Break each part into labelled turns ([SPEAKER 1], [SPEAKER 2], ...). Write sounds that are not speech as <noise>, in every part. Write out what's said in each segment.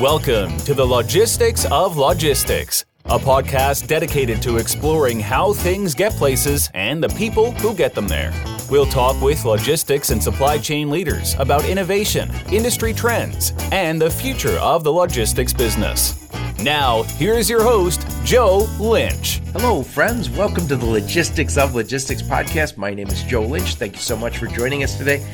[SPEAKER 1] Welcome to the Logistics of Logistics, a podcast dedicated to exploring how things get places and the people who get them there. We'll talk with logistics and supply chain leaders about innovation, industry trends, and the future of the logistics business. Now, here's your host, Joe Lynch.
[SPEAKER 2] Hello, friends. Welcome to the Logistics of Logistics podcast. My name is Joe Lynch. Thank you so much for joining us today.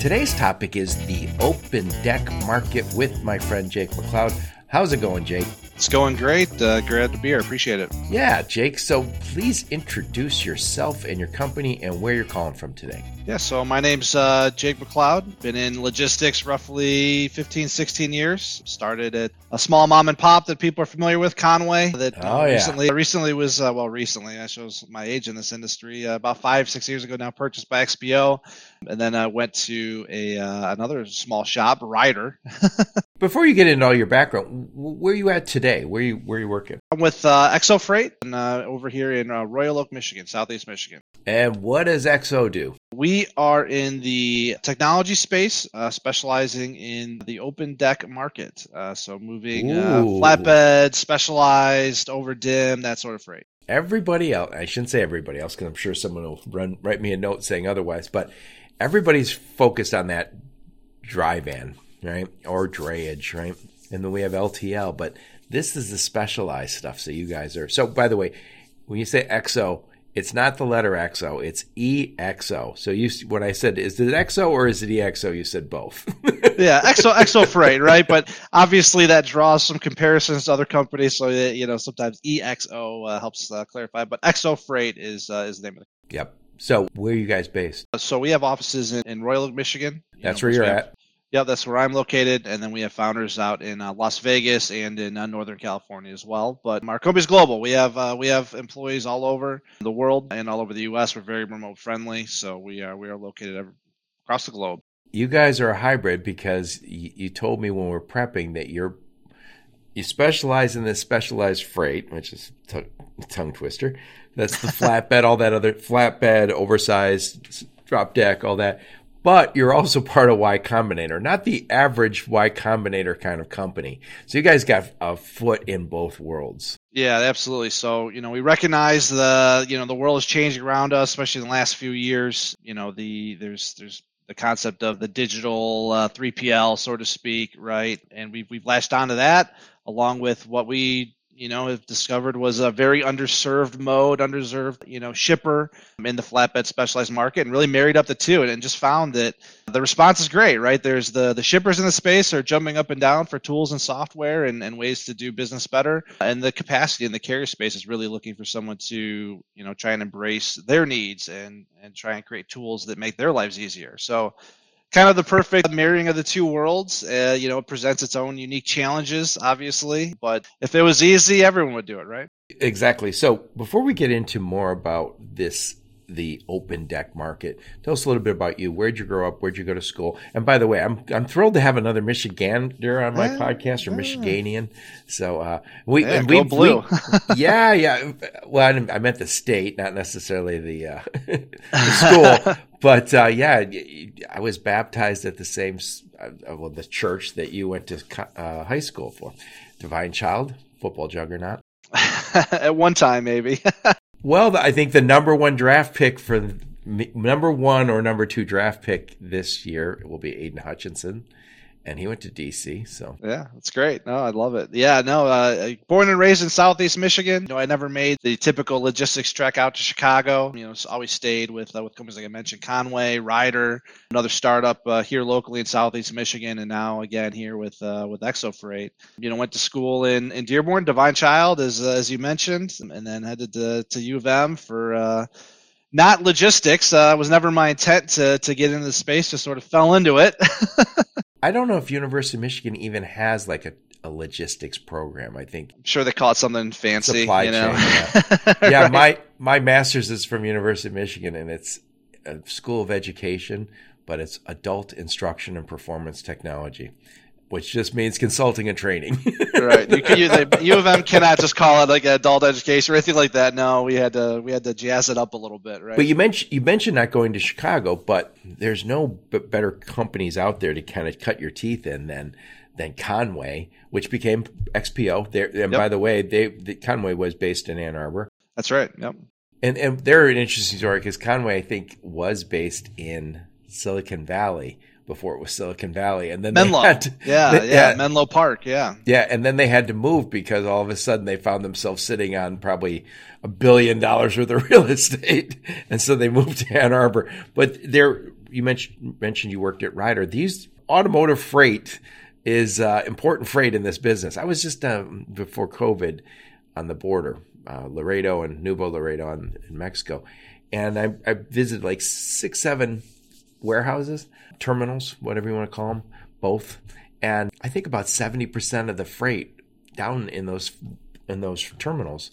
[SPEAKER 2] Today's topic is the open deck market with my friend Jake McLeod. How's it going, Jake?
[SPEAKER 3] It's going great. Uh, glad to be here. Appreciate it.
[SPEAKER 2] Yeah, Jake. So please introduce yourself and your company and where you're calling from today.
[SPEAKER 3] Yeah, so my name's uh, Jake McLeod. Been in logistics roughly 15, 16 years. Started at a small mom and pop that people are familiar with, Con-way. That
[SPEAKER 2] oh, yeah.
[SPEAKER 3] recently recently was uh, well recently. I shows my age in this industry. Uh, about five six years ago now, purchased by XPO, and then I went to a uh, another small shop, Ryder. <laughs>
[SPEAKER 2] Before you get into all your background, where are you at today? Where you where are you working?
[SPEAKER 3] I'm with uh, XO Freight and, uh, over here in uh, Royal Oak, Michigan, Southeast Michigan.
[SPEAKER 2] And what does XO do?
[SPEAKER 3] We are in the technology space, uh, specializing in the open deck market. Uh, so moving uh, flatbed, specialized, over dim, that sort of freight.
[SPEAKER 2] Everybody else, I shouldn't say everybody else, because I'm sure someone will run write me a note saying otherwise. But everybody's focused on that dry van, right, or drayage, right, and then we have LTL. But this is the specialized stuff. So you guys are. So by the way, when you say XO, it's not the letter XO, it's EXO. So you, when I said, is it XO or is it EXO? You said both. <laughs>
[SPEAKER 3] yeah, XO, XO freight, right? But obviously that draws some comparisons to other companies. So, that, you know, sometimes EXO uh, helps uh, clarify, but XO freight is, uh, is the name of
[SPEAKER 2] it. Yep. So where are you guys based?
[SPEAKER 3] So we have offices in, in Royal Oak, Michigan.
[SPEAKER 2] That's know, where you're at.
[SPEAKER 3] Yeah, that's where I'm located, and then we have founders out in uh, Las Vegas and in uh, Northern California as well. But our company's global. We have uh, we have employees all over the world and all over the U.S. We're very remote friendly, so we are we are located across the globe.
[SPEAKER 2] You guys are a hybrid because you, you told me when we we're prepping that you're you specialize in this specialized freight, which is t- tongue twister. That's the flatbed, all that other flatbed, oversized drop deck, all that but you're also part of Y Combinator, not the average Y Combinator kind of company. So you guys got a foot in both worlds.
[SPEAKER 3] Yeah, absolutely. So, you know, we recognize the, you know, the world is changing around us, especially in the last few years. You know, the there's there's the concept of the digital uh, 3PL, so to speak, right? And we've we've latched onto that along with what we you know, have discovered was a very underserved mode, underserved, you know, shipper in the flatbed specialized market and really married up the two and, and just found that the response is great, right? There's the, the shippers in the space are jumping up and down for tools and software and, and ways to do business better. And the capacity in the carrier space is really looking for someone to, you know, try and embrace their needs and, and try and create tools that make their lives easier. So kind of the perfect marrying of the two worlds. Uh, you know, it presents its own unique challenges, obviously, but if it was easy, everyone would do it, right?
[SPEAKER 2] Exactly. So before we get into more about this the open deck market. Tell us a little bit about you. Where'd you grow up? Where'd you go to school? And by the way, I'm I'm thrilled to have another Michigander on my yeah, podcast or yeah. Michiganian. So uh, we
[SPEAKER 3] yeah, and we blue.
[SPEAKER 2] We, <laughs> yeah, yeah. Well, I, I, meant the state, not necessarily the, uh, <laughs> the <laughs> school. but uh, yeah, I was baptized at the same uh, well the church that you went to uh, high school for. Divine Child, football juggernaut.
[SPEAKER 3] at one time, maybe.
[SPEAKER 2] Well, I think the number one draft pick for number one or number two draft pick this year will be Aidan Hutchinson, and he went to DC. So
[SPEAKER 3] yeah, that's great. No, I love it. Yeah, no, uh, born and raised in Southeast Michigan. You know, I never made the typical logistics trek out to Chicago. You know, always stayed with uh, with companies like I mentioned, Con-way, Ryder, another startup uh, here locally in Southeast Michigan, and now again here with uh, with Exo Freight. You know, went to school in, in Dearborn, Divine Child, as uh, as you mentioned, and then headed to, to U of M for uh, not logistics. Uh, was never my intent to to get into the space. Just sort of fell into it. <laughs>
[SPEAKER 2] I don't know if University of Michigan even has like a, a logistics program. I think
[SPEAKER 3] I'm sure they call it something fancy.
[SPEAKER 2] Supply
[SPEAKER 3] you
[SPEAKER 2] know? chain. Yeah, <laughs> yeah right. my my master's is from University of Michigan, and it's a school of education, but it's adult instruction and performance technology. Which just means consulting and training. <laughs>
[SPEAKER 3] right. You, can, you, the U of M cannot just call it like adult education or anything like that. No, we had to we had to jazz it up a little bit, right?
[SPEAKER 2] But you mentioned you mentioned not going to Chicago, but there's no b- better companies out there to kind of cut your teeth in than than Con-way, which became XPO. There, and yep. by the way, they the, Con-way was based in Ann Arbor.
[SPEAKER 3] That's right. Yep.
[SPEAKER 2] And and they're an interesting story because Con-way, I think, was based in Silicon Valley before it was Silicon Valley, and then
[SPEAKER 3] Menlo,
[SPEAKER 2] to,
[SPEAKER 3] yeah, <laughs> they, yeah, Menlo Park, yeah,
[SPEAKER 2] yeah, and then they had to move because all of a sudden they found themselves sitting on probably a billion dollars worth of <laughs> real estate, and so they moved to Ann Arbor. But there, you mentioned mentioned you worked at Ryder. These automotive freight is uh, important freight in this business. I was just um, before COVID on the border, uh, Laredo and Nuevo Laredo in, in Mexico, and I, I visited like six, seven warehouses terminals, whatever you want to call them, both. And I think about 70% of the freight down in those in those terminals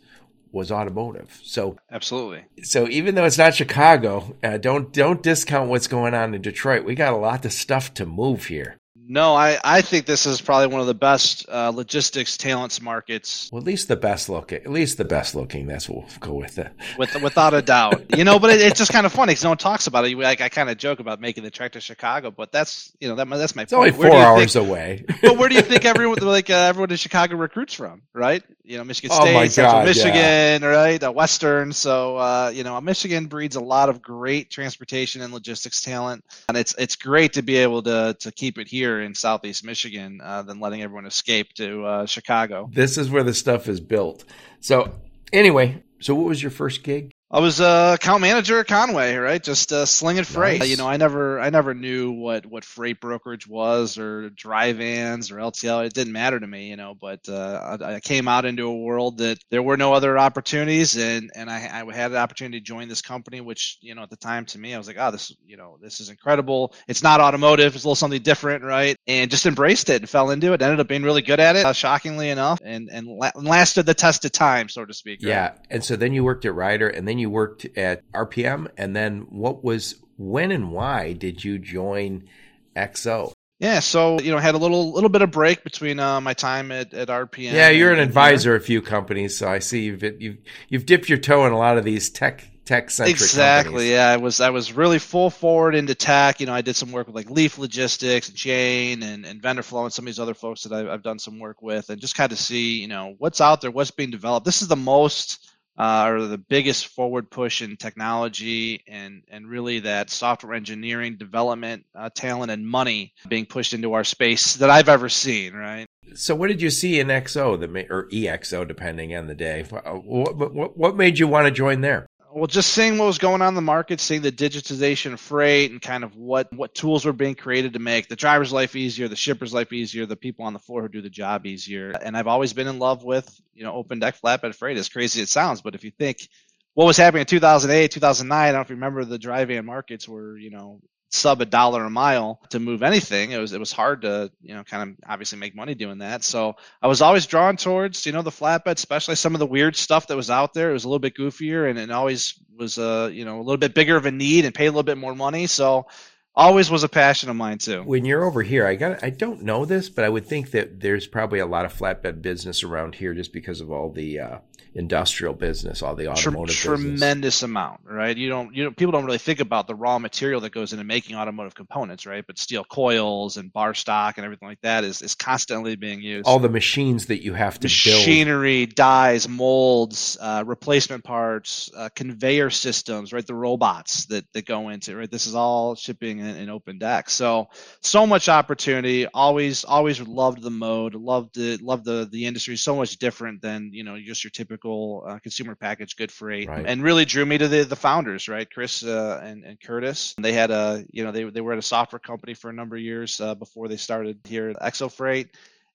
[SPEAKER 2] was automotive. So
[SPEAKER 3] absolutely.
[SPEAKER 2] So even though it's not Chicago, uh, don't don't discount what's going on in Detroit. We got a lot of stuff to move here.
[SPEAKER 3] No, I, I think this is probably one of the best uh, logistics talents markets.
[SPEAKER 2] Well, at least the best looking. At least the best looking. That's what we'll go with it. <laughs>
[SPEAKER 3] With, without a doubt. you know, but it, it's just kind of funny because no one talks about it. Like I kind of joke about making the trek to Chicago, but that's you know that that's my.
[SPEAKER 2] It's point. only four hours think, away. <laughs>
[SPEAKER 3] but where do you think everyone like uh, everyone in Chicago recruits from? Right? You know, Michigan State, oh Central Michigan, yeah. right? Uh, Western. So uh, you know, Michigan breeds a lot of great transportation and logistics talent, and it's it's great to be able to to keep it here in Southeast Michigan uh, than letting everyone escape to uh, Chicago.
[SPEAKER 2] This is where the stuff is built. So anyway, so what was your first gig?
[SPEAKER 3] I was a account manager at Con-way, right? Just uh, slinging freight. Nice. You know, I never, I never knew what what freight brokerage was or dry vans or LTL. It didn't matter to me, you know. But uh, I, I, came out into a world that there were no other opportunities, and and I, I had an opportunity to join this company, which you know at the time to me I was like, oh, this, you know, this is incredible. It's not automotive. It's a little something different, right? And just embraced it and fell into it. Ended up being really good at it, uh, shockingly enough, and and la- lasted the test of time, so to speak.
[SPEAKER 2] Right? Yeah. And so then you worked at Ryder, and then then you worked at RPM, and then what was when and why did you join XO?
[SPEAKER 3] Yeah, so you know, had a little little bit of break between uh, my time at, at RPM.
[SPEAKER 2] Yeah, you're an advisor here. a few companies, so I see you've you've you've dipped your toe in a lot of these tech tech centric
[SPEAKER 3] exactly
[SPEAKER 2] companies.
[SPEAKER 3] yeah i was i was really full forward into tech you know i did some work with like leaf logistics and chain and, and vendor flow and some of these other folks that I, have done some work with and just kind of see you know what's out there what's being developed this is the most uh, are the biggest forward push in technology and and really that software engineering development uh, talent and money being pushed into our space that I've ever seen. Right.
[SPEAKER 2] So, what did you see in XO that or EXO, depending on the day? What, what, what made you want to join there?
[SPEAKER 3] Well, just seeing what was going on in the market, seeing the digitization of freight and kind of what what tools were being created to make the driver's life easier, the shipper's life easier, the people on the floor who do the job easier. And I've always been in love with, you know, open deck flatbed freight, as crazy as it sounds. But if you think what was happening in 2008, 2009, I don't know if you remember the dry van markets were, you know, sub a dollar a mile to move anything. It was it was hard to you know kind of obviously make money doing that. So I was always drawn towards you know the flatbed, especially some of the weird stuff that was out there. It was a little bit goofier and it always was a uh, you know a little bit bigger of a need and paid a little bit more money. So always was a passion of mine too.
[SPEAKER 2] When you're over here, I got I don't know this, but I would think that there's probably a lot of flatbed business around here just because of all the uh, industrial business, all the automotive
[SPEAKER 3] tremendous
[SPEAKER 2] business.
[SPEAKER 3] amount, right? You don't, you know, people don't really think about the raw material that goes into making automotive components, right? But steel coils and bar stock and everything like that is is constantly being used.
[SPEAKER 2] All the machines that you have to
[SPEAKER 3] machinery, build. dies, molds, uh, replacement parts, uh, conveyor systems, right? The robots that that go into right. This is all shipping in, in open deck. So so much opportunity. Always always loved the mode. Loved it. Loved the the industry. So much different than you know just your typical typical uh, consumer package good freight right. and really drew me to the, the founders right Kris uh, and, and Kurtis they had a you know they, they were at a software company for a number of years uh, before they started here at EXO Freight.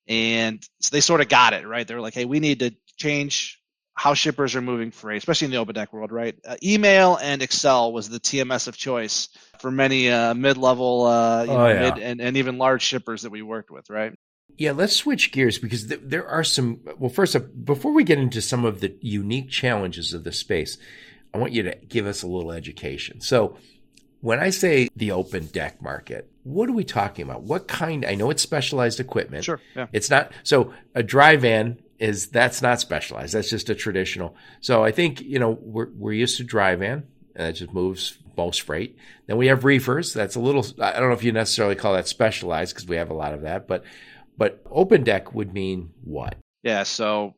[SPEAKER 3] and so they sort of got it right they were like hey we need to change how shippers are moving freight, especially in the open deck world, right? Uh, email and Excel was the TMS of choice for many uh, mid-level, uh, you oh, know, yeah. mid and, and even large shippers that we worked with, right?
[SPEAKER 2] Yeah, let's switch gears because th- there are some. Well, first, up, before we get into some of the unique challenges of the space, I want you to give us a little education. So, when I say the open deck market, what are we talking about? What kind? I know it's specialized equipment.
[SPEAKER 3] Sure. Yeah.
[SPEAKER 2] It's not so a dry van is that's not specialized. That's just a traditional. So I think you know we're we're used to dry van and it just moves most freight. Then we have reefers. That's a little. I don't know if you necessarily call that specialized because we have a lot of that, but but open deck would mean what?
[SPEAKER 3] Yeah. So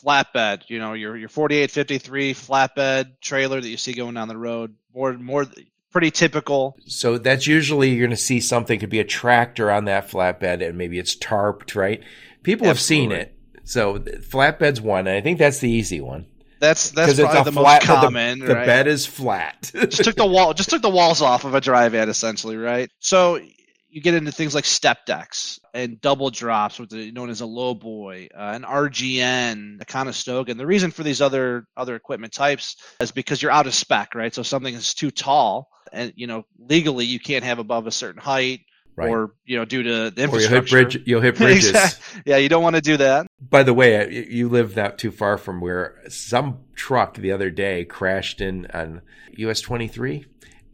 [SPEAKER 3] flatbed, you know, your your 4853 flatbed trailer that you see going down the road, more more pretty typical.
[SPEAKER 2] So that's usually you're going to see something could be a tractor on that flatbed and maybe it's tarped, right? People have seen it. So flatbed's one, and I think that's the easy one.
[SPEAKER 3] That's that's probably the flat, most common.
[SPEAKER 2] The, the
[SPEAKER 3] right?
[SPEAKER 2] bed is flat.
[SPEAKER 3] just took the wall, just took the walls off of a dry van, essentially, right? So you get into things like step decks and double drops, with the, known as a low boy, uh, an RGN, a Conestoga. And the reason for these other other equipment types is because you're out of spec, right? So something is too tall, and you know legally you can't have above a certain height. Right. Or you know, due to the infrastructure,
[SPEAKER 2] or you'll hit, bridge, you'll hit <laughs> bridges. exactly.
[SPEAKER 3] Yeah, you don't want to do that.
[SPEAKER 2] By the way, you live not too far from where some truck the other day crashed in on US twenty three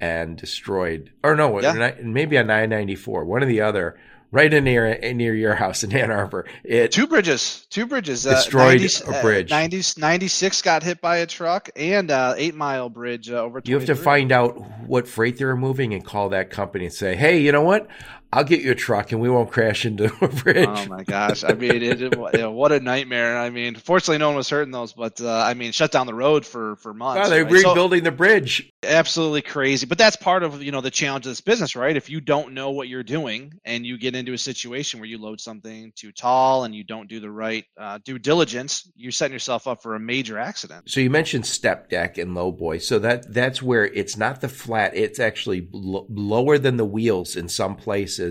[SPEAKER 2] and destroyed, or no, yeah. maybe a nine ninety four, one or the other right in near near your house in Ann Arbor. It
[SPEAKER 3] two bridges, two bridges
[SPEAKER 2] uh, destroyed uh, 90, a bridge.
[SPEAKER 3] Uh, 90, 96 got hit by a truck, and uh, eight mile bridge uh, over.
[SPEAKER 2] You have to find out what freight they're moving and call that company and say, "Hey, you know what? I'll get you a truck and we won't crash into a <laughs> bridge. Oh
[SPEAKER 3] my gosh! I mean, it, it, what a nightmare. I mean, fortunately, no one was hurt in those, but uh, I mean, shut down the road for for months.
[SPEAKER 2] They're right? rebuilding so, the bridge.
[SPEAKER 3] Absolutely crazy, but that's part of you know the challenge of this business, right? If you don't know what you're doing and you get into a situation where you load something too tall and you don't do the right uh, due diligence, you're setting yourself up for a major accident.
[SPEAKER 2] So you mentioned step deck and low boy, so that that's where it's not the flat; it's actually lower than the wheels in some places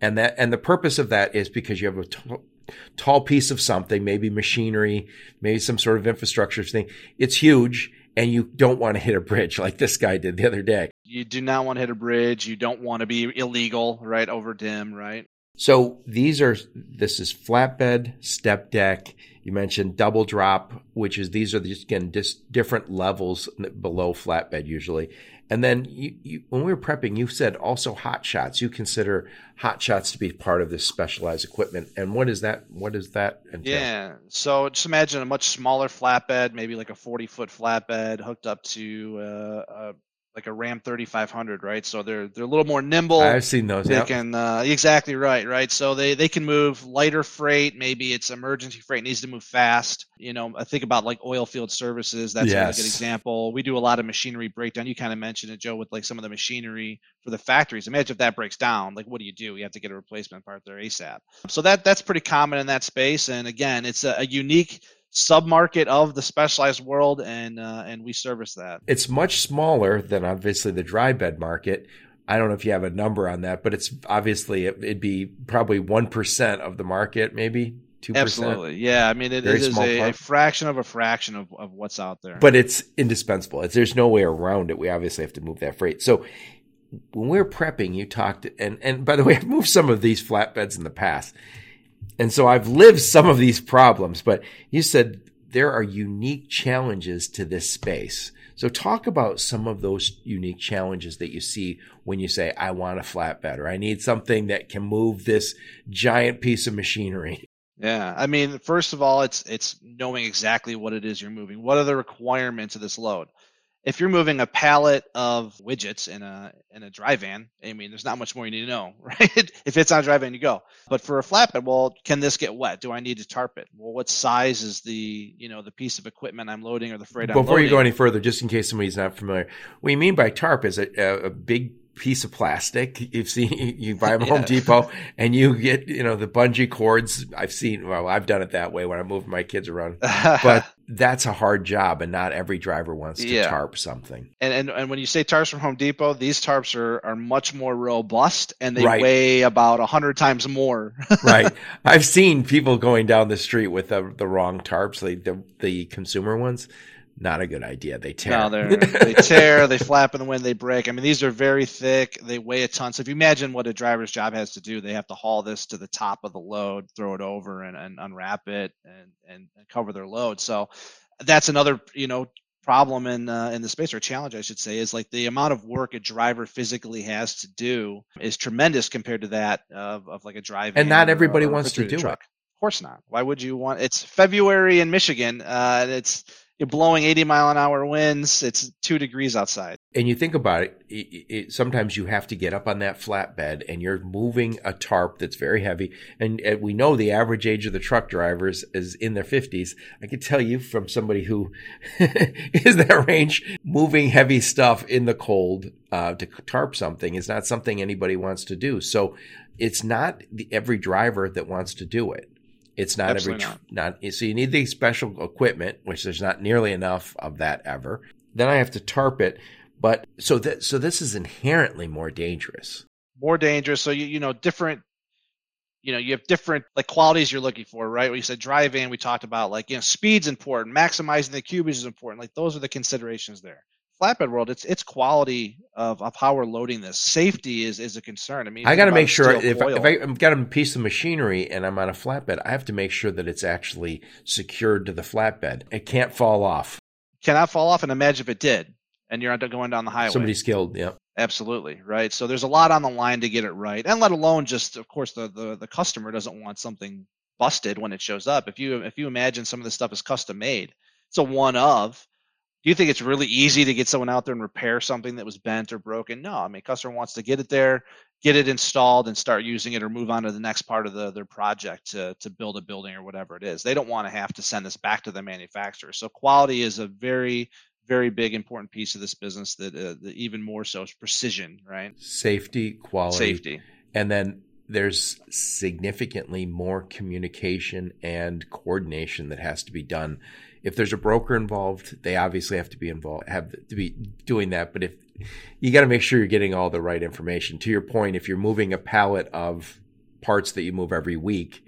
[SPEAKER 2] and that and the purpose of that is because you have a t- tall piece of something, maybe machinery, maybe some sort of infrastructure thing. It's huge, and you don't want to hit a bridge <laughs> like this guy did the other day.
[SPEAKER 3] You do not want to hit a bridge. You don't want to be illegal, right? Over dim, right?
[SPEAKER 2] So these are this is flatbed, step deck. You mentioned double drop, which is these are just again just different levels below flatbed usually. And then you, you, when we were prepping, you said also hot shots. You consider hot shots to be part of this specialized equipment. And what is that? What is that? Entail?
[SPEAKER 3] Yeah. So just imagine a much smaller flatbed, maybe like a 40 foot flatbed hooked up to uh, a like a Ram 3500, right? So they're they're a little more nimble.
[SPEAKER 2] I've seen those.
[SPEAKER 3] They
[SPEAKER 2] yep.
[SPEAKER 3] can uh, exactly right, right. So they they can move lighter freight. Maybe it's emergency freight needs to move fast. You know, I think about like oil field services. That's yes. a good example. We do a lot of machinery breakdown. You kind of mentioned it, Joe, with like some of the machinery for the factories. Imagine if that breaks down. Like, what do you do? You have to get a replacement part there ASAP. So that that's pretty common in that space. And again, it's a, a unique submarket of the specialized world, and uh, and we service that.
[SPEAKER 2] It's much smaller than obviously the dry bed market. I don't know if you have a number on that, but it's obviously it, would be probably one percent of the market, maybe two percent.
[SPEAKER 3] Absolutely, yeah. I mean, it, it is a, a, fraction of a fraction of, of what's out there.
[SPEAKER 2] But it's indispensable. It's, there's no way around it. We obviously have to move that freight. So when we're prepping, you talked, and and by the way, I've moved some of these flatbeds in the past and so I've lived some of these problems, but you said there are unique challenges to this space. So talk about some of those unique challenges that you see when you say, I want a flatbed or I need something that can move this giant piece of machinery.
[SPEAKER 3] Yeah. I mean, first of all, it's, it's knowing exactly what it is you're moving. What are the requirements of this load? If you're moving a pallet of widgets in a in a dry van, I mean, there's not much more you need to know, <laughs> right? if it's on a dry van, you go. But for a flatbed, well, can this get wet? Do I need to tarp it? Well, what size is the you know the piece of equipment I'm loading or the freight
[SPEAKER 2] Before
[SPEAKER 3] I'm loading?
[SPEAKER 2] Before you go any further, just in case somebody's not familiar, what you mean by tarp is a, a big piece of plastic. You've seen <laughs> you buy them at <laughs> yeah. Home Depot and you get you know the bungee cords. I've seen well, I've done it that way when I'm moving my kids around, but that's a hard job, and not every driver wants to yeah. tarp something.
[SPEAKER 3] And, and and when you say tarps from Home Depot, these tarps are are much more robust and they right. weigh about a hundred times more. <laughs>
[SPEAKER 2] right. I've seen people going down the street with the, the wrong tarps, like the the consumer ones not a good idea. They tear.
[SPEAKER 3] No, <laughs> they tear. They flap in the wind. They break. I mean, these are very thick. They weigh a ton. So if you imagine what a driver's job has to do, they have to haul this to the top of the load, throw it over, and, and unwrap it, and, and, and cover their load. So that's another you know problem in uh, in the space or challenge I should say is like the amount of work a driver physically has to do is tremendous compared to that of, of like a drive.
[SPEAKER 2] And not everybody wants to do
[SPEAKER 3] truck.
[SPEAKER 2] it.
[SPEAKER 3] Of course not. Why would you want? It's February in Michigan. Uh, it's you're blowing 80 mile an hour winds. It's two degrees outside.
[SPEAKER 2] And you think about it, it, it, sometimes you have to get up on that flatbed and you're moving a tarp that's very heavy. And, and we know the average age of the truck drivers is in their 50s. I can tell you from somebody who <laughs> is that range, moving heavy stuff in the cold uh, to tarp something is not something anybody wants to do. So it's not the, every driver that wants to do it. It's not
[SPEAKER 3] Absolutely
[SPEAKER 2] every not. not so you need the special equipment, which there's not nearly enough of that ever. Then I have to tarp it, but so that so this is inherently more dangerous.
[SPEAKER 3] More dangerous. So you you know different. You know you have different like qualities you're looking for, right? When you said drive in, we talked about like you know speed's important, maximizing the cubage is important. Like those are the considerations there flatbed world, it's it's quality of, of how we're loading this. Safety is is a concern. I mean,
[SPEAKER 2] I got to make sure if, I, if I've got a piece of machinery and I'm on a flatbed, I have to make sure that it's actually secured to the flatbed. It can't fall off.
[SPEAKER 3] Cannot fall off. And imagine if it did, and you're going down the highway.
[SPEAKER 2] Somebody's killed. Yeah.
[SPEAKER 3] Absolutely right. So there's a lot on the line to get it right, and let alone just, of course, the the, the customer doesn't want something busted when it shows up. If you if you imagine some of this stuff is custom made, it's a one of do you think it's really easy to get someone out there and repair something that was bent or broken? No, I mean, customer wants to get it there, get it installed, and start using it, or move on to the next part of the, their project to to build a building or whatever it is. They don't want to have to send this back to the manufacturer. So quality is a very very big important piece of this business that, uh, that even more so is precision, right?
[SPEAKER 2] Safety, quality,
[SPEAKER 3] safety,
[SPEAKER 2] and then there's significantly more communication and coordination that has to be done if there's a broker involved, they obviously have to be involved, have to be doing that. But if you got to make sure you're getting all the right information. To your point, if you're moving a pallet of parts that you move every week,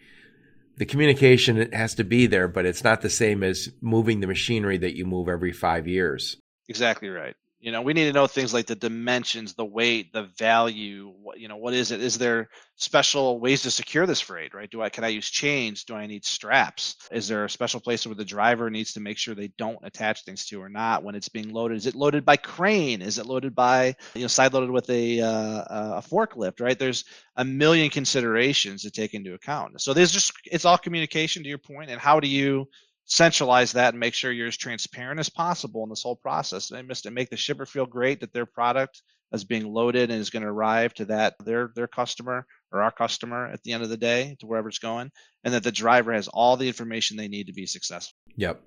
[SPEAKER 2] the communication has to be there, but it's not the same as moving the machinery that you move every five years.
[SPEAKER 3] Exactly right. You know, we need to know things like the dimensions, the weight, the value. What, you know, what is it? Is there special ways to secure this freight? Right? Do I can I use chains? Do I need straps? Is there a special place where the driver needs to make sure they don't attach things to or not when it's being loaded? Is it loaded by crane? Is it loaded by you know side loaded with a uh, a forklift? Right? There's a million considerations to take into account. So there's just it's all communication to your point, and how do you centralize that and make sure you're as transparent as possible in this whole process. And make the shipper feel great that their product is being loaded and is going to arrive to that their their customer or our customer at the end of the day to wherever it's going and that the driver has all the information they need to be successful
[SPEAKER 2] yep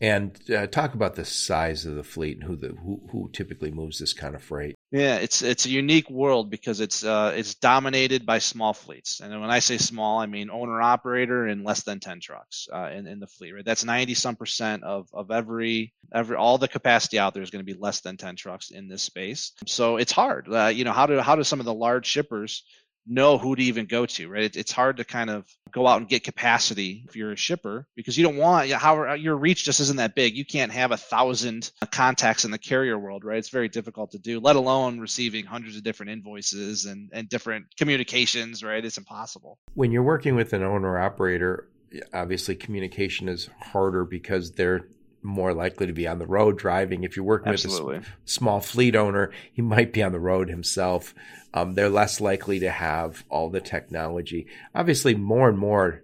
[SPEAKER 2] and uh, talk about the size of the fleet and who the who, who typically moves this kind of freight
[SPEAKER 3] yeah, it's it's a unique world because it's uh, it's dominated by small fleets, and when I say small, I mean owner operator and less than ten trucks uh, in in the fleet. Right, that's ninety some percent of of every every all the capacity out there is going to be less than ten trucks in this space. So it's hard. Uh, you know, how do how do some of the large shippers know who to even go to, right? It's hard to kind of go out and get capacity if you're a shipper because you don't want how your reach just isn't that big. You can't have a thousand contacts in the carrier world, right? It's very difficult to do, let alone receiving hundreds of different invoices and, and different communications, right? It's impossible.
[SPEAKER 2] When you're working with an owner operator, obviously communication is harder because they're more likely to be on the road driving. If you're working
[SPEAKER 3] Absolutely.
[SPEAKER 2] with a small fleet owner, he might be on the road himself. Um, they're less likely to have all the technology. Obviously, more and more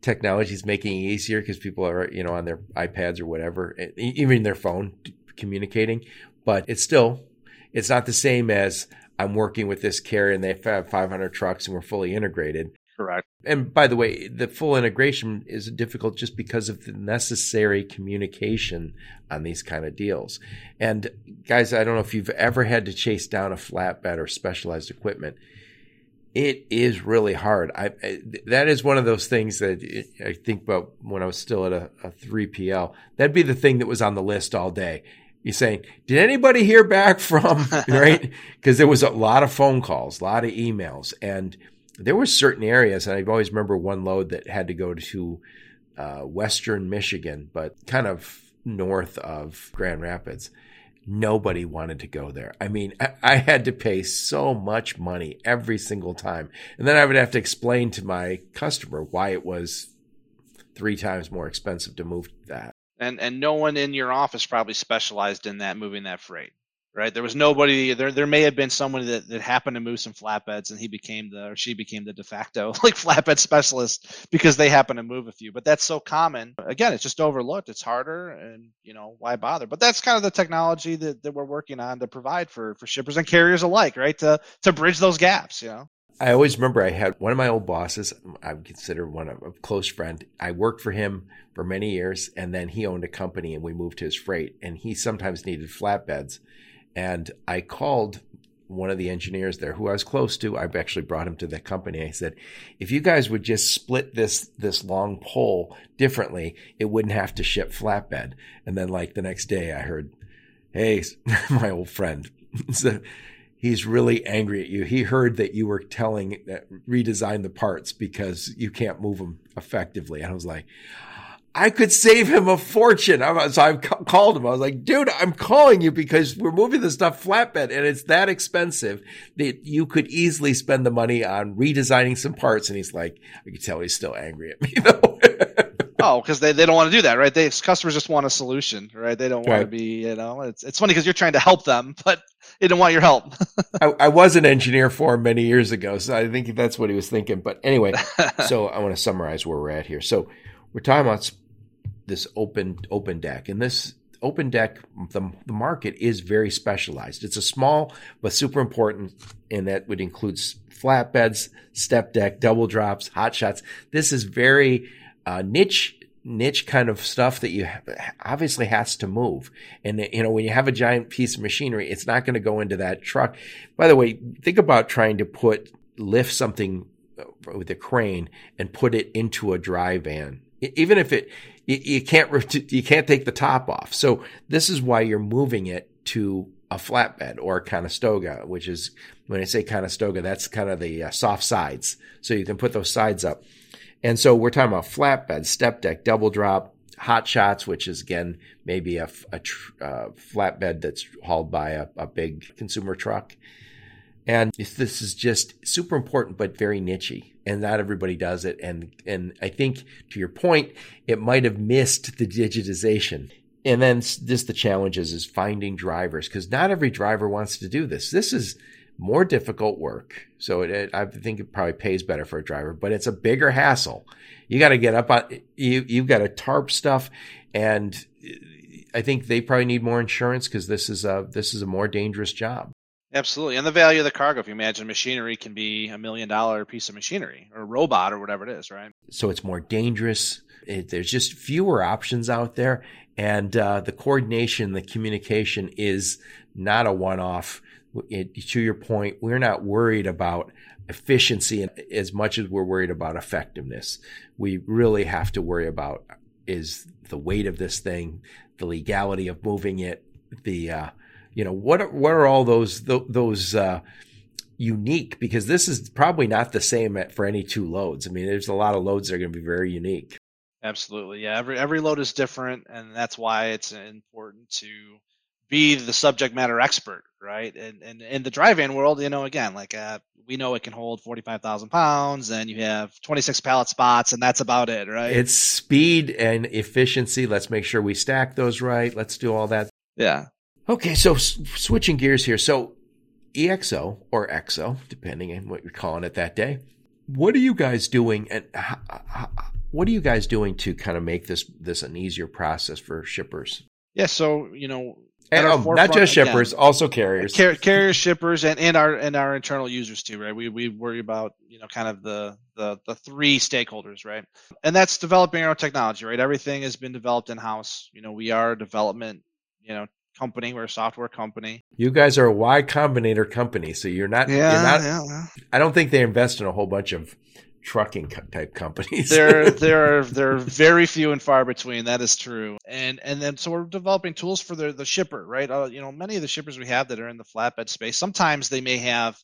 [SPEAKER 2] technology is making it easier because people are, you know, on their iPads or whatever, even their phone communicating. But it's still, it's not the same as I'm working with this carrier and they have 500 trucks and we're fully integrated.
[SPEAKER 3] Correct.
[SPEAKER 2] And by the way, the full integration is difficult just because of the necessary communication on these kind of deals. And guys, I don't know if you've ever had to chase down a flatbed or specialized equipment. It is really hard. I, I that is one of those things that I think about when I was still at a, a 3PL. That'd be the thing that was on the list all day. You're saying, did anybody hear back from, <laughs> right? Because there was a lot of phone calls, a lot of emails, and there were certain areas, and I always remember one load that had to go to uh, Western Michigan, but kind of north of Grand Rapids. Nobody wanted to go there. I mean, I, I had to pay so much money every single time. And then I would have to explain to my customer why it was three times more expensive to move that.
[SPEAKER 3] and and no one in your office probably specialized in that moving that freight right there was nobody there there may have been someone that, that happened to move some flatbeds and he became the or she became the de facto <laughs> like flatbed specialist because they happen to move a few but that's so common again it's just overlooked it's harder and you know why bother but that's kind of the technology that, that we're working on to provide for for shippers and carriers alike right to to bridge those gaps you know
[SPEAKER 2] I always remember I had one of my old bosses. I would consider one of a close friend. I worked for him for many years, and then he owned a company, and we moved his freight. And he sometimes needed flatbeds, and I called one of the engineers there who I was close to. I've actually brought him to the company. I said, if you guys would just split this, this long pole differently, it wouldn't have to ship flatbed. And then like the next day I heard, Hey, <laughs> my old friend. <laughs> so he's really angry at you. He heard that you were telling that redesign the parts because you can't move them effectively. And I was like, I could save him a fortune. so I called him. I was like, dude, I'm calling you because we're moving the stuff flatbed and it's that expensive that you could easily spend the money on redesigning some parts. And he's like, I can tell he's still angry at me <laughs> though.
[SPEAKER 3] oh, because they, they don't want to do that, right? They customers just want a solution, right? They don't want right. to be, you know, it's it's funny because you're trying to help them, but they don't want your help. <laughs>
[SPEAKER 2] I, I, was an engineer for him many years ago, so I think that's what he was thinking. But anyway, <laughs> so I want to summarize where we're at here. So we're talking about this open open deck, and this open deck the, the market is very specialized. It's a small but super important, and that would include flatbeds, step deck, double drops, hot shots. This is very uh, niche niche kind of stuff that you obviously has to move. And you know, when you have a giant piece of machinery, it's not going to go into that truck. By the way, think about trying to put lift something uh, with a crane and put it into a dry van. Even if it you, you can't you can't take the top off. So this is why you're moving it to a flatbed or a Conestoga, which is when I say Conestoga, that's kind of the uh, soft sides. So you can put those sides up. And so we're talking about flatbed, step deck, double drop, hot shots, which is again maybe a, a uh, flatbed that's hauled by a, a, big consumer truck. And this is just super important, but very nichey, and not everybody does it. And and I think to your point, it might have missed the digitization. And then just the challenges is finding drivers because not every driver wants to do this. This is more difficult work. So it, it, I think it probably pays better for a driver, but it's a bigger hassle. You got to get up on you. You've got to tarp stuff, and uh, I think they probably need more insurance because this is a this is a more dangerous job.
[SPEAKER 3] Absolutely, and the value of the cargo. If you imagine machinery can be a million dollar piece of machinery or a robot or whatever it is, right?
[SPEAKER 2] So it's more dangerous. It, there's just fewer options out there, and uh, the coordination, the communication is not a one off to your point, we're not worried about efficiency as much as we're worried about effectiveness. We really have to worry about is the weight of this thing, the legality of moving it, the uh, you know what are, what are all those those uh, unique because this is probably not the same for any two loads. I mean, there's a lot of loads that are going to be very unique.
[SPEAKER 3] Absolutely, yeah. Every every load is different, and that's why it's important to be the subject matter expert, right? And and in the dry van world, you know, again, like uh, we know it can hold forty five thousand pounds, and you have twenty six pallet spots, and that's about it, right?
[SPEAKER 2] It's speed and efficiency. Let's make sure we stack those right. Let's do all that.
[SPEAKER 3] Yeah.
[SPEAKER 2] Okay, so s- switching gears here. So EXO or EXO, depending on what you're calling it that day. What are you guys doing, and h- h- what are you guys doing to kind of make this this an easier process for shippers?
[SPEAKER 3] Yeah, so you know,
[SPEAKER 2] and um, not just shippers, again, also carriers,
[SPEAKER 3] car- carriers, shippers, and, and our and our internal users too, right? We we worry about you know kind of the the the three stakeholders, right? And that's developing our technology, right? Everything has been developed in house. You know, we are a development, you know, company. We're a software company.
[SPEAKER 2] You guys are a Y Combinator company, so you're not.
[SPEAKER 3] Yeah,
[SPEAKER 2] you're not,
[SPEAKER 3] yeah.
[SPEAKER 2] I don't think they invest in a whole bunch of trucking type companies.
[SPEAKER 3] there, <laughs> there are there are very few and far between. That is true. And and then so we're developing tools for the the shipper, right? Uh, you know, many of the shippers we have that are in the flatbed space, sometimes they may have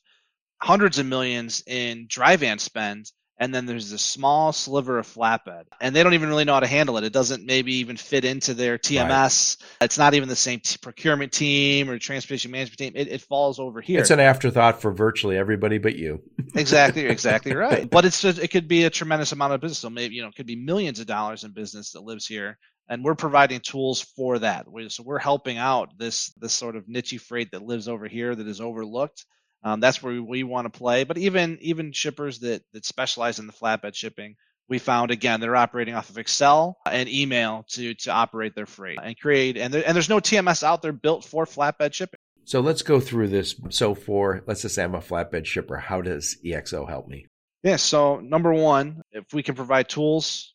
[SPEAKER 3] hundreds of millions in dry van spend, and then there's this small sliver of flatbed and they don't even really know how to handle it. It doesn't maybe even fit into their tms right. it's not even the same t- procurement team or transportation management team. It, it, falls over here.
[SPEAKER 2] It's an afterthought for virtually everybody but you. <laughs>
[SPEAKER 3] Exactly exactly right. But it's just, it could be a tremendous amount of business. So maybe you know it could be millions of dollars in business that lives here and we're providing tools for that. So we're helping out this this sort of niche freight that lives over here that is overlooked um, that's where we want to play. But even even shippers that that specialize in the flatbed shipping, we found again they're operating off of Excel and email to to operate their freight and create. And there, and there's no TMS out there built for flatbed shipping.
[SPEAKER 2] So let's go through this. So for let's just say I'm a flatbed shipper, how does EXO help me?
[SPEAKER 3] Yeah. So number one, if we can provide tools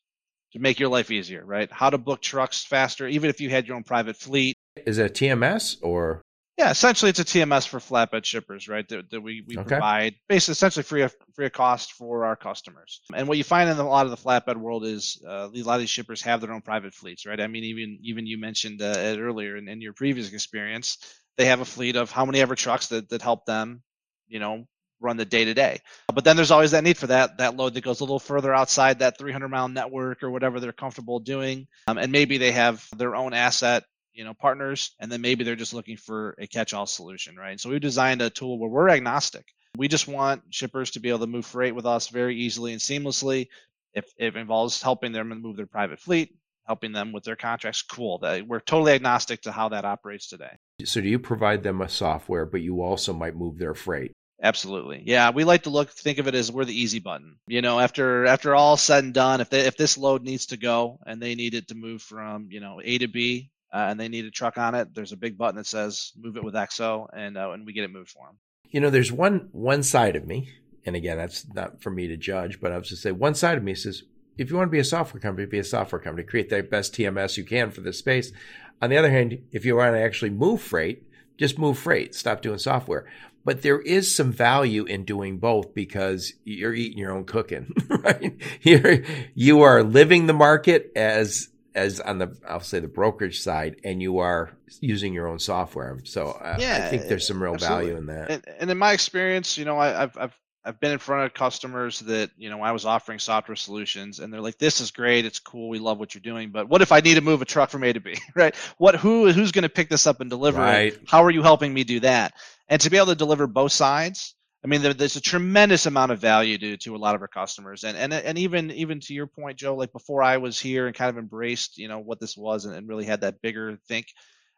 [SPEAKER 3] to make your life easier, right? How to book trucks faster, even if you had your own private fleet.
[SPEAKER 2] Is it a TMS or?
[SPEAKER 3] Yeah, essentially it's a TMS for flatbed shippers, right? That, that we, we okay. provide basically essentially free of free of cost for our customers. And what you find in a lot of the flatbed world is uh, a lot of these shippers have their own private fleets, right? I mean, even even you mentioned uh, it earlier in, in your previous experience, they have a fleet of how many ever trucks that that help them, you know, run the day to day. But then there's always that need for that that load that goes a little further outside that 300 mile network or whatever they're comfortable doing. Um, and maybe they have their own asset you know partners and then maybe they're just looking for a catch-all solution right? So we designed a tool where we're agnostic. We just want shippers to be able to move freight with us very easily and seamlessly. If, if it involves helping them move their private fleet helping them with their contracts cool. That we're totally agnostic to how that operates today.
[SPEAKER 2] So do you provide them a software but you also might move their freight?
[SPEAKER 3] Absolutely. Yeah, we like to look think of it as we're the easy button. You know, after after all said and done, if they, if this load needs to go and they need it to move from, you know, A to B, uh, and they need a truck on it, there's a big button that says "Move it with EXO," and uh, and we get it moved for them.
[SPEAKER 2] You know, there's one one side of me, and again, that's not for me to judge, but I was to say one side of me says, if you want to be a software company, be a software company, create the best TMS you can for this space. On the other hand, if you want to actually move freight, just move freight. Stop doing software. But there is some value in doing both because you're eating your own cooking, <laughs> right? You're, you are living the market as as on the I'll say the brokerage side, and you are using your own software. So uh, yeah, I think there's some real absolutely. value in that.
[SPEAKER 3] And, and, in my experience, you know, I, have I've I've been in front of customers that you know I was offering software solutions, and they're like, "This is great, it's cool, we love what you're doing, but what if I need to move a truck from A to B, <laughs> right? What who who's going to pick this up and deliver right. it? How are you helping me do that?" And to be able to deliver both sides I mean, there, there's a tremendous amount of value to to a lot of our customers, and and and even even to your point, Joe. Like before I was here and kind of embraced, you know, what this was, and, and really had that bigger think.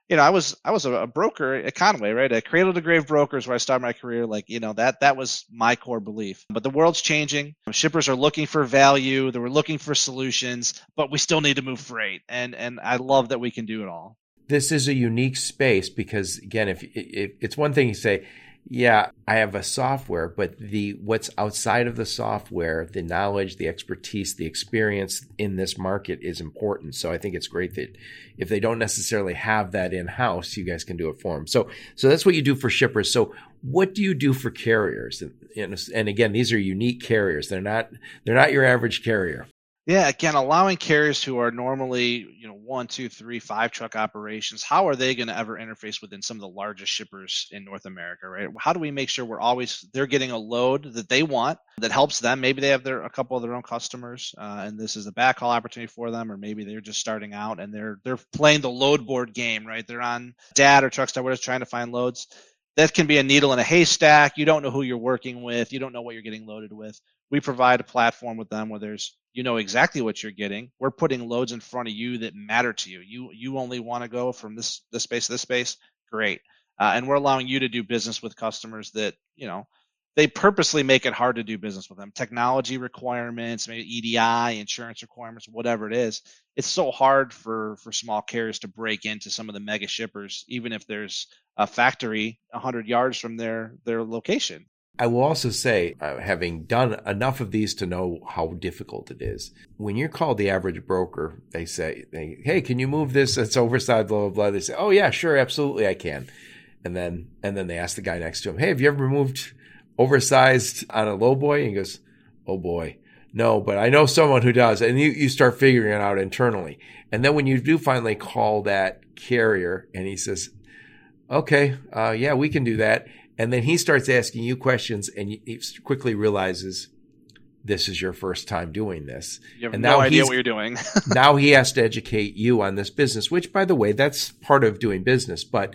[SPEAKER 3] You know, I was I was a, a broker at Con-way, right? A cradle to grave brokers where I started my career. Like, you know, that that was my core belief. But the world's changing. Shippers are looking for value. They were looking for solutions, but we still need to move freight. And and I love that we can do it all.
[SPEAKER 2] This is a unique space because again, if, if it's one thing you say yeah, I have a software, but the what's outside of the software, the knowledge, the expertise, the experience in this market is important. So I think it's great that if they don't necessarily have that in house, you guys can do it for them. So so that's what you do for shippers. So what do you do for carriers? And, and again, these are unique carriers. They're not they're not your average carrier.
[SPEAKER 3] Yeah, again, allowing carriers who are normally, you know, one, two, three, five truck operations, how are they going to ever interface within some of the largest shippers in North America, right? How do we make sure we're always they're getting a load that they want that helps them? Maybe they have their a couple of their own customers, uh, and this is a backhaul opportunity for them, or maybe they're just starting out and they're they're playing the load board game, right? They're on DAT or Truckstop, whatever, trying to find loads. That can be a needle in a haystack. You don't know who you're working with. You don't know what you're getting loaded with. We provide a platform with them where there's you know exactly what you're getting. We're putting loads in front of you that matter to you. You you only want to go from this this space to this space. Great, uh, and we're allowing you to do business with customers that you know they purposely make it hard to do business with them. Technology requirements, maybe EDI, insurance requirements, whatever it is. It's so hard for for small carriers to break into some of the mega shippers, even if there's a factory 100 yards from their their location.
[SPEAKER 2] I will also say, uh, having done enough of these to know how difficult it is, when you're called the average broker, they say, they, "Hey, can you move this? It's oversized." Blah blah blah. They say, "Oh yeah, sure, absolutely, I can." And then and then they ask the guy next to him, "Hey, have you ever moved oversized on a low boy?" And he goes, "Oh boy." No, but I know someone who does. And you, you start figuring it out internally. And then when you do finally call that carrier and he says, okay, uh, yeah, we can do that. And then he starts asking you questions and he quickly realizes this is your first time doing this.
[SPEAKER 3] You have
[SPEAKER 2] And
[SPEAKER 3] no idea what you're doing. <laughs>
[SPEAKER 2] now he has to educate you on this business, which, by the way, that's part of doing business. But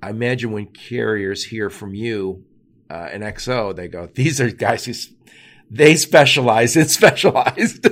[SPEAKER 2] I imagine when carriers hear from you, uh, an XO, they go, these are guys who they specialize in <laughs> specialized.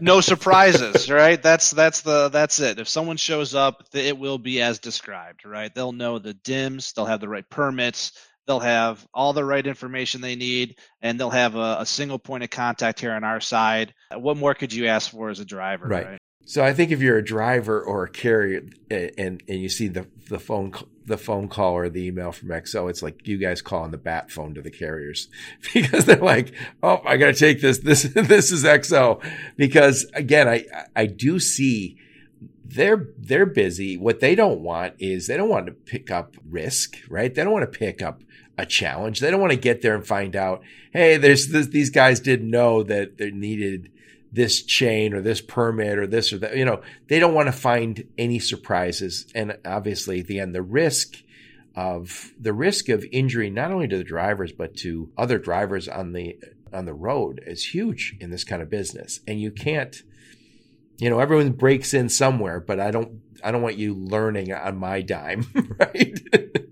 [SPEAKER 3] No surprises, <laughs> right? That's that's the that's it. If someone shows up, it will be as described, right? They'll know the DIMS, they'll have the right permits, they'll have all the right information they need, and they'll have a, a single point of contact here on our side. What more could you ask for as a driver,
[SPEAKER 2] Right.
[SPEAKER 3] right?
[SPEAKER 2] So I think if you're a driver or a carrier and and you see the the phone the phone call or the email from XO, it's like you guys calling the bat phone to the carriers <laughs> because they're like, oh, I got to take this. This <laughs> this is XO because again, I I do see they're they're busy. What they don't want is they don't want to pick up risk, right? They don't want to pick up a challenge. They don't want to get there and find out, hey, there's this, these guys didn't know that they needed this chain or this permit or this or that. You know, they don't want to find any surprises. And obviously, at the end, the risk of the risk of injury not only to the drivers but to other drivers on the on the road is huge in this kind of business. And you can't you know, everyone breaks in somewhere, but I don't I don't want you learning on my dime, <laughs> right?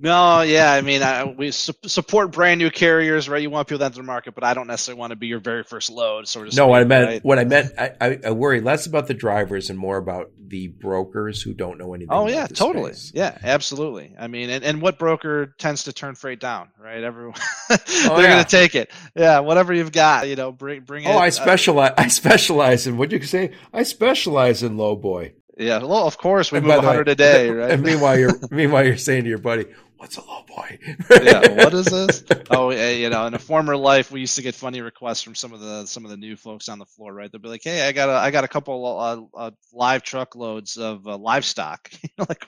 [SPEAKER 3] No, yeah, I mean, I, we su- support brand new carriers, right? You want people to enter the market, but I don't necessarily want to be your very first load, sort of.
[SPEAKER 2] no, what I
[SPEAKER 3] speak,
[SPEAKER 2] meant
[SPEAKER 3] right?
[SPEAKER 2] what I meant I, I, I worry less about the drivers and more about the brokers who don't know anything.
[SPEAKER 3] Oh yeah, totally.
[SPEAKER 2] space.
[SPEAKER 3] Yeah, absolutely. I mean, and, and what broker tends to turn freight down, right? Everyone <laughs> they're
[SPEAKER 2] Oh, yeah.
[SPEAKER 3] gonna take it. Yeah, whatever you've got, you know, bring bring it.
[SPEAKER 2] Oh, I
[SPEAKER 3] uh,
[SPEAKER 2] specialize. I specialize in what you say. I specialize in low boy.
[SPEAKER 3] Yeah, well, of course we
[SPEAKER 2] And
[SPEAKER 3] move
[SPEAKER 2] by way-
[SPEAKER 3] 100 a day, <laughs> right?
[SPEAKER 2] And meanwhile, you're meanwhile you're saying to your buddy, "What's a low boy?"
[SPEAKER 3] yeah, <laughs> what is this? Oh, you know, in a former life, we used to get funny requests from some of the some of the new folks on the floor, right? They'll be like, "Hey, I got a I got a couple uh, uh, live truckloads of uh, livestock. <laughs> Like,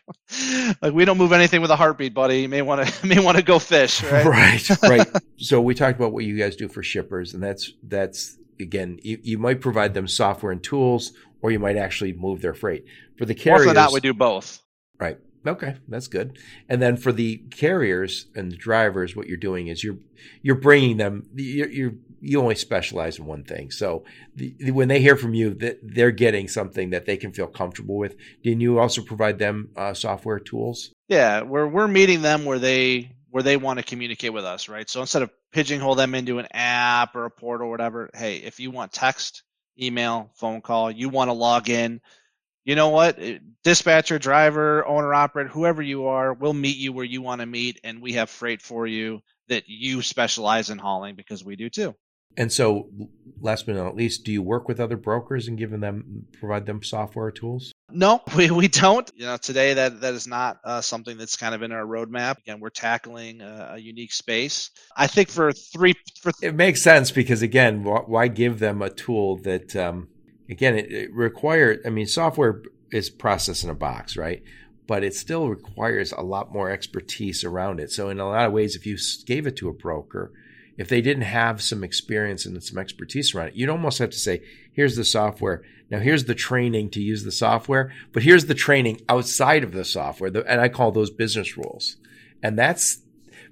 [SPEAKER 3] like we don't move anything with a heartbeat, buddy. You may want to may want to go fish, right?
[SPEAKER 2] right right so we talked about what you guys do for shippers and that's that's again you, you might provide them software and tools or you might actually move their freight. For the carriers
[SPEAKER 3] than not, we do both.
[SPEAKER 2] right. Okay that's good. And then for the carriers and the drivers what you're doing is you're you're bringing them you're, you're you only specialize in one thing. So the, the- when they hear from you that they're getting something that they can feel comfortable with didn't you also provide them uh, software tools?
[SPEAKER 3] Yeah, we're we're meeting them where they where they want to communicate with us, right? So instead of pigeonhole them into an app or a portal or whatever, hey, if you want text, email, phone call, you want to log in, you know what? Uh, dispatcher, driver, owner, operator, whoever you are, we'll meet you where you want to meet, and we have freight for you that you specialize in hauling because we do too.
[SPEAKER 2] And so, last but not least, do you work with other brokers and giving them provide them software tools?
[SPEAKER 3] No, <laughs> we, we don't. You know, today that that is not uh, something that's kind of in our roadmap. Again, we're tackling a, a unique space. I think for three for
[SPEAKER 2] It makes sense because again, wh- why give them a tool that um, again it, it requires? I mean, software is process in a box, right? But it still requires a lot more expertise around it. So, in a lot of ways, if you gave it to a broker, if they didn't have some experience and some expertise around it, you'd almost have to say, here's the software. Now here's the training to use the software, but here's the training outside of the software. And I call those business rules. And that's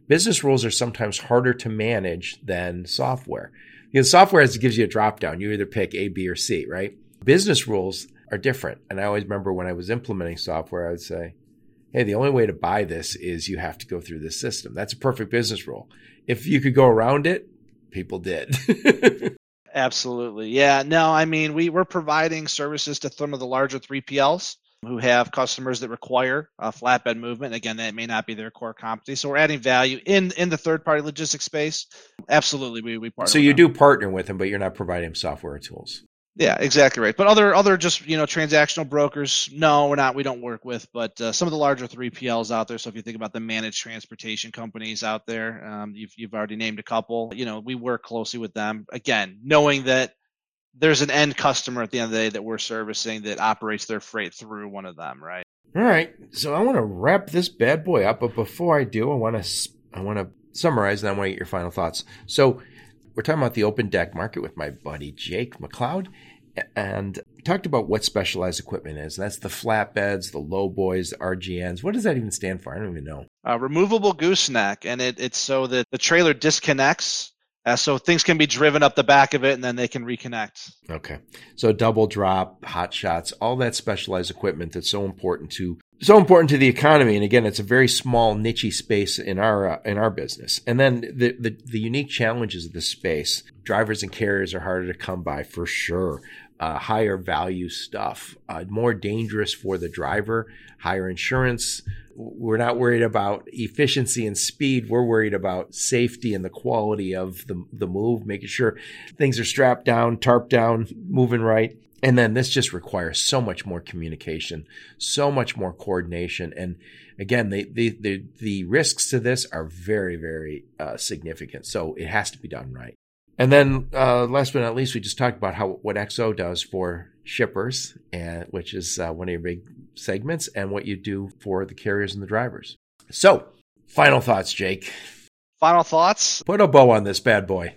[SPEAKER 2] business rules are sometimes harder to manage than software. Because software is- gives you a drop down. You either pick A, B, or C, right? Business rules are different. And I always remember when I was implementing software, I would say, hey, the only way to buy this is you have to go through this system. That's a perfect business rule. If you could go around it, people did. <laughs>
[SPEAKER 3] Absolutely. Yeah. No, I mean, we, we're providing services to some of the larger 3PLs who have customers that require uh, flatbed movement. Again, that may not be their core competency. So we're adding value in, in the third party logistics space. Absolutely. We, we partner
[SPEAKER 2] so you do partner with them, but you're not providing them software or tools.
[SPEAKER 3] Yeah, exactly right. But other other just you know transactional brokers, no, we're not. We don't work with. But uh, some of the larger three PLs out there. So if you think about the managed transportation companies out there, um, you've you've already named a couple. You know, we work closely with them. Again, knowing that there's an end customer at the end of the day that we're servicing that operates their freight through one of them, right?
[SPEAKER 2] All right. So I want to wrap this bad boy up, but before I do, I want to I want to summarize and I want to get your final thoughts. So we're talking about the open deck market with my buddy Jake McLeod, and talked about what specialized equipment is. That's the flatbeds, the low boys, RGNs. What does that even stand for? I don't even know.
[SPEAKER 3] Uh, removable gooseneck, and it, it's so that the trailer disconnects Uh, so things can be driven up the back of it and then they can reconnect.
[SPEAKER 2] Okay. So double drop, hot shots, all that specialized equipment that's so important to so important to the economy. And again, it's a very small niche space in our uh, in our business. And then the, the the unique challenges of this space. Drivers and carriers are harder to come by for sure. Uh, higher value stuff, uh, more dangerous for the driver, higher insurance, we're not worried about efficiency and speed. We're worried about safety and the quality of the, the move, making sure things are strapped down, tarp down, moving right. And then this just requires so much more communication, so much more coordination. And again, the, the, the, the risks to this are very, very uh, significant. So it has to be done right. And then, uh, last but not least, we just talked about how what EXO does for shippers, and which is uh, one of your big segments, and what you do for the carriers and the drivers. So, final thoughts, Jake.
[SPEAKER 3] Final thoughts.
[SPEAKER 2] Put a bow on this bad boy.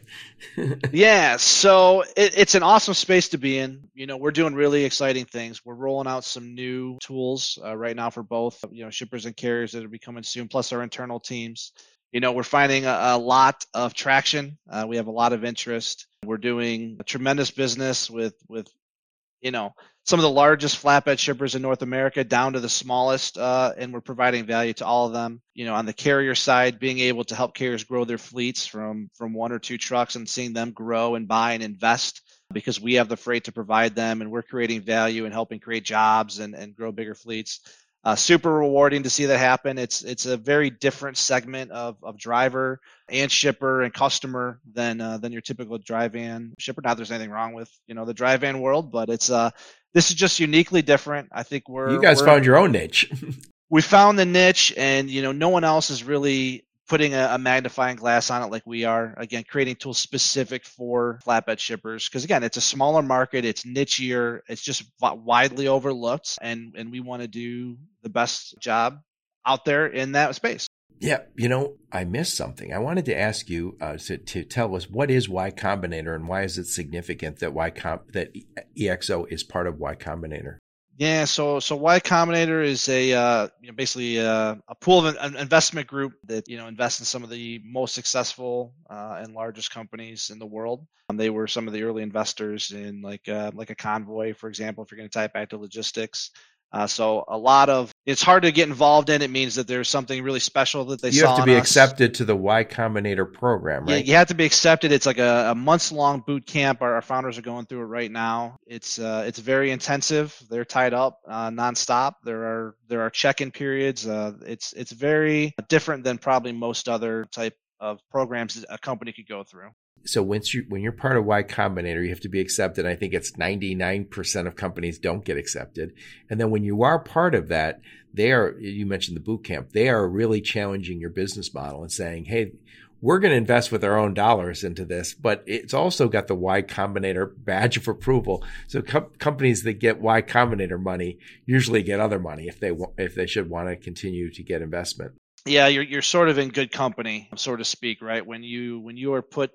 [SPEAKER 3] Yeah, so it, it's an awesome space to be in. You know, we're doing really exciting things. We're rolling out some new tools uh, right now for both, you know, shippers and carriers that are becoming soon, plus our internal teams you know, we're finding a, a lot of traction. Uh, we have a lot of interest. We're doing a tremendous business with with you know some of the largest flatbed shippers in North America down to the smallest, uh, and we're providing value to all of them. You know, on the carrier side, being able to help carriers grow their fleets from from one or two trucks and seeing them grow and buy and invest because we have the freight to provide them and we're creating value and helping create jobs and, and grow bigger fleets. Uh, super rewarding to see that happen. It's it's a very different segment of, of driver and shipper and customer than uh, than your typical dry van shipper. Not there's anything wrong with you know the dry van world, but it's uh this is just uniquely different. I think we're
[SPEAKER 2] you guys found your own niche. <laughs>
[SPEAKER 3] we found the niche, and you know no one else is really putting a, a, magnifying glass on it like we are. Again, creating tools specific for flatbed shippers because again, it's a smaller market, it's nichier, it's just widely overlooked, and and we want to do the best job out there in that space.
[SPEAKER 2] Yeah, you know, I missed something. I wanted to ask you uh, to, to tell us what is Y Combinator and why is it significant that Y Com- that EXO is part of Y Combinator?
[SPEAKER 3] Yeah, so so Y Combinator is a uh, you know, basically a, uh, a pool of an investment group that you know invests in some of the most successful uh, and largest companies in the world. Um, they were some of the early investors in like uh, like a Convoy, for example. If you're going to type back to logistics, uh, so a lot of it's hard to get involved in. It means that there's something really special that they saw.
[SPEAKER 2] you have to be accepted to the Y Combinator program, right?
[SPEAKER 3] Yeah, you have to be accepted. It's like a, a months long boot camp. Our, our, founders are going through it right now. It's uh, it's very intensive. They're tied up uh, nonstop. There are there are check in periods. Uh, it's it's very different than probably most other type of programs a company could go through
[SPEAKER 2] so once you when you're part of Y Combinator, you have to be accepted. I think it's 99% of companies don't get accepted. And then when you are part of that, they are you mentioned the boot camp. They are really challenging your business model and saying, "Hey, we're going to invest with our own dollars into this, but it's also got the Y Combinator badge of approval. So com- companies that get Y Combinator money usually get other money if they if they should want to continue to get investment.
[SPEAKER 3] Yeah, you're you're sort of in good company, so to speak, right? When you when you are put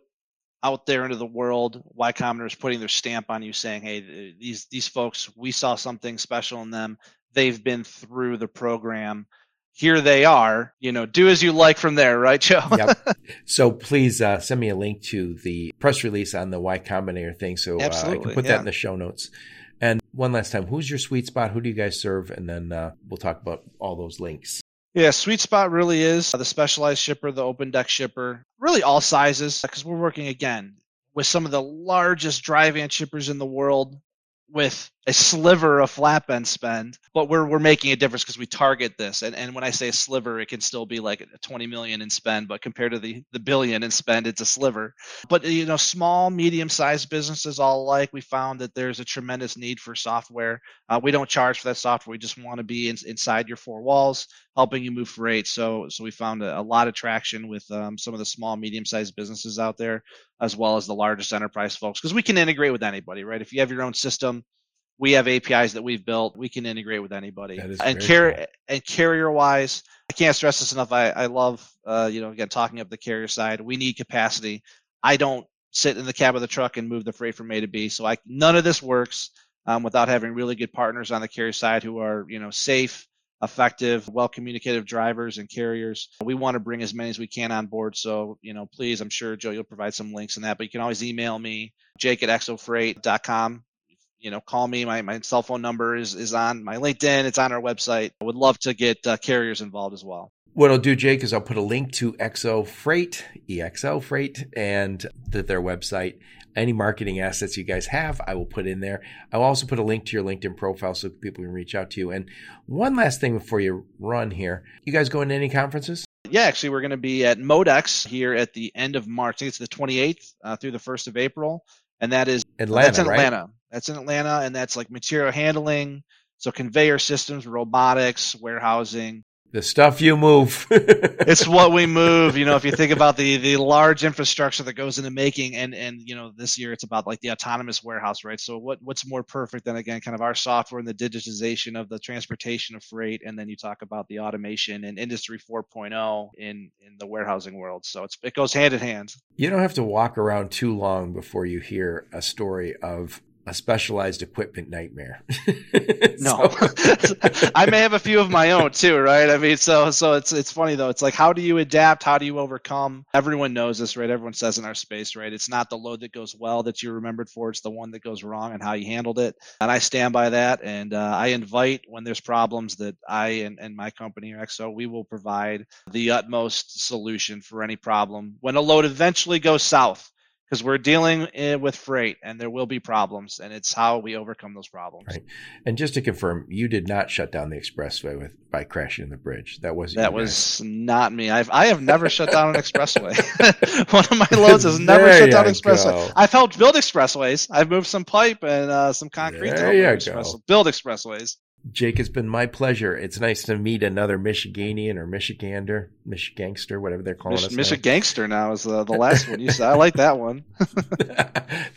[SPEAKER 3] out there into the world, Y Combinator is putting their stamp on you, saying, "Hey, these these folks, we saw something special in them. They've been through the program. Here they are. You know, do as you like from there, right, Joe?"
[SPEAKER 2] yep. <laughs> So please uh, send me a link to the press release on the Y Combinator thing, so uh, I can put yeah. that in the show notes. And one last time, who's your sweet spot? Who do you guys serve? And then uh, we'll talk about all those links.
[SPEAKER 3] Yeah, sweet spot really is the specialized shipper, the open deck shipper, really all sizes, because we're working again with some of the largest dry van shippers in the world with a sliver of flatbed spend, but we're we're making a difference because we target this. And and when I say sliver, it can still be like 20 million in spend, but compared to the the billion in spend, it's a sliver. But you know, small, medium sized businesses all alike, we found that there's a tremendous need for software. Uh, we don't charge for that software. We just want to be in, inside your four walls, helping you move freight. So so we found a, a lot of traction with um, some of the small, medium sized businesses out there, as well as the largest enterprise folks, because we can integrate with anybody, right? If you have your own system we have APIs that we've built. We can integrate with anybody. and carrier cool. and carrier wise, I can't stress this enough. I, I love uh, you know again talking up the carrier side. We need capacity. I don't sit in the cab of the truck and move the freight from A to B. So I none of this works um, without having really good partners on the carrier side who are you know safe, effective, well communicative drivers and carriers. We want to bring as many as we can on board. So, you know, please, I'm sure Joe, you'll provide some links in that, but you can always email me, jake at exofreight.com. You know, call me. My, my cell phone number is, is on my LinkedIn. It's on our website. I would love to get uh, carriers involved as well.
[SPEAKER 2] What I'll do, Jake, is I'll put a link to EXO Freight, EXO Freight, and the, their website. Any marketing assets you guys have, I will put in there. I'll also put a link to your LinkedIn profile so people can reach out to you. And one last thing before you run here, you guys going to any conferences?
[SPEAKER 3] Yeah, actually, we're going to be at Modex here at the end of March. I think it's the 28th uh, through the 1st of April, and that is
[SPEAKER 2] Atlanta.
[SPEAKER 3] That's in
[SPEAKER 2] right?
[SPEAKER 3] Atlanta. That's in Atlanta, and that's like material handling, so conveyor systems, robotics, warehousing,
[SPEAKER 2] the stuff you move. <laughs>
[SPEAKER 3] it's what we move. You know, if you think about the the large infrastructure that goes into making, and and you know, this year it's about like the autonomous warehouse, right? So what what's more perfect than again, kind of our software and the digitization of the transportation of freight, and then you talk about the automation and Industry 4.0 in in the warehousing world. So it's it goes hand in hand.
[SPEAKER 2] You don't have to walk around too long before you hear a story of a specialized equipment nightmare. <laughs>
[SPEAKER 3] no, <laughs> I may have a few of my own too, right? I mean, so so it's it's funny though. It's like how do you adapt? How do you overcome? Everyone knows this, right? Everyone says in our space, right? It's not the load that goes well that you're remembered for; it's the one that goes wrong and how you handled it. And I stand by that. And uh, I invite when there's problems that I and, and my company EXO we will provide the utmost solution for any problem when a load eventually goes south because we're dealing eh, with freight and there will be problems and it's how we overcome those problems.
[SPEAKER 2] Right. And just to confirm you did not shut down the expressway with by crashing the bridge. That was
[SPEAKER 3] that was not me. I've i have never shut down an expressway. <laughs> One of my <laughs> loads has never there shut down an expressway. go. i've helped build expressways. I've moved some pipe and uh, some concrete
[SPEAKER 2] there you go.
[SPEAKER 3] build expressways
[SPEAKER 2] Jake, it's been my pleasure. It's nice to meet another Michiganian or Michigander, Michigangster, whatever they're calling Mich-
[SPEAKER 3] us. Michigangster now is the, the last one you said. I like that one. <laughs> <laughs>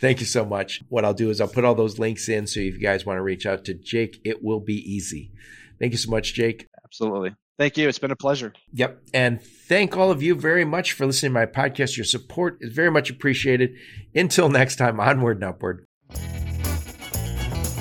[SPEAKER 2] Thank you so much. What I'll do is I'll put all those links in so if you guys want to reach out to Jake, it will be easy. Thank you so much, Jake.
[SPEAKER 3] Absolutely. Thank you. It's been a pleasure.
[SPEAKER 2] Yep. And thank all of you very much for listening to my podcast. Your support is very much appreciated. Until next time, onward and upward.